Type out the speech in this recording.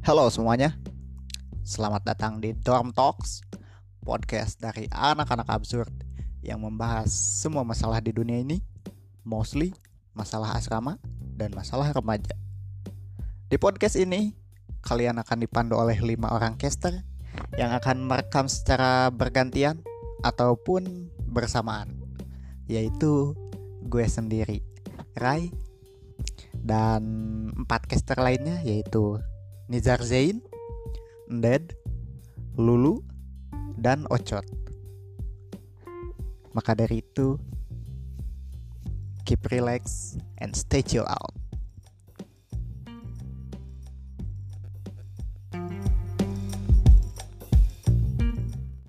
Halo semuanya, selamat datang di Dorm Talks, podcast dari anak-anak absurd yang membahas semua masalah di dunia ini, mostly masalah asrama dan masalah remaja. Di podcast ini, kalian akan dipandu oleh lima orang caster yang akan merekam secara bergantian ataupun bersamaan, yaitu gue sendiri, Rai, dan empat caster lainnya yaitu Nizar Zain, Nded, Lulu, dan Ocot. Maka dari itu, keep relax and stay chill out.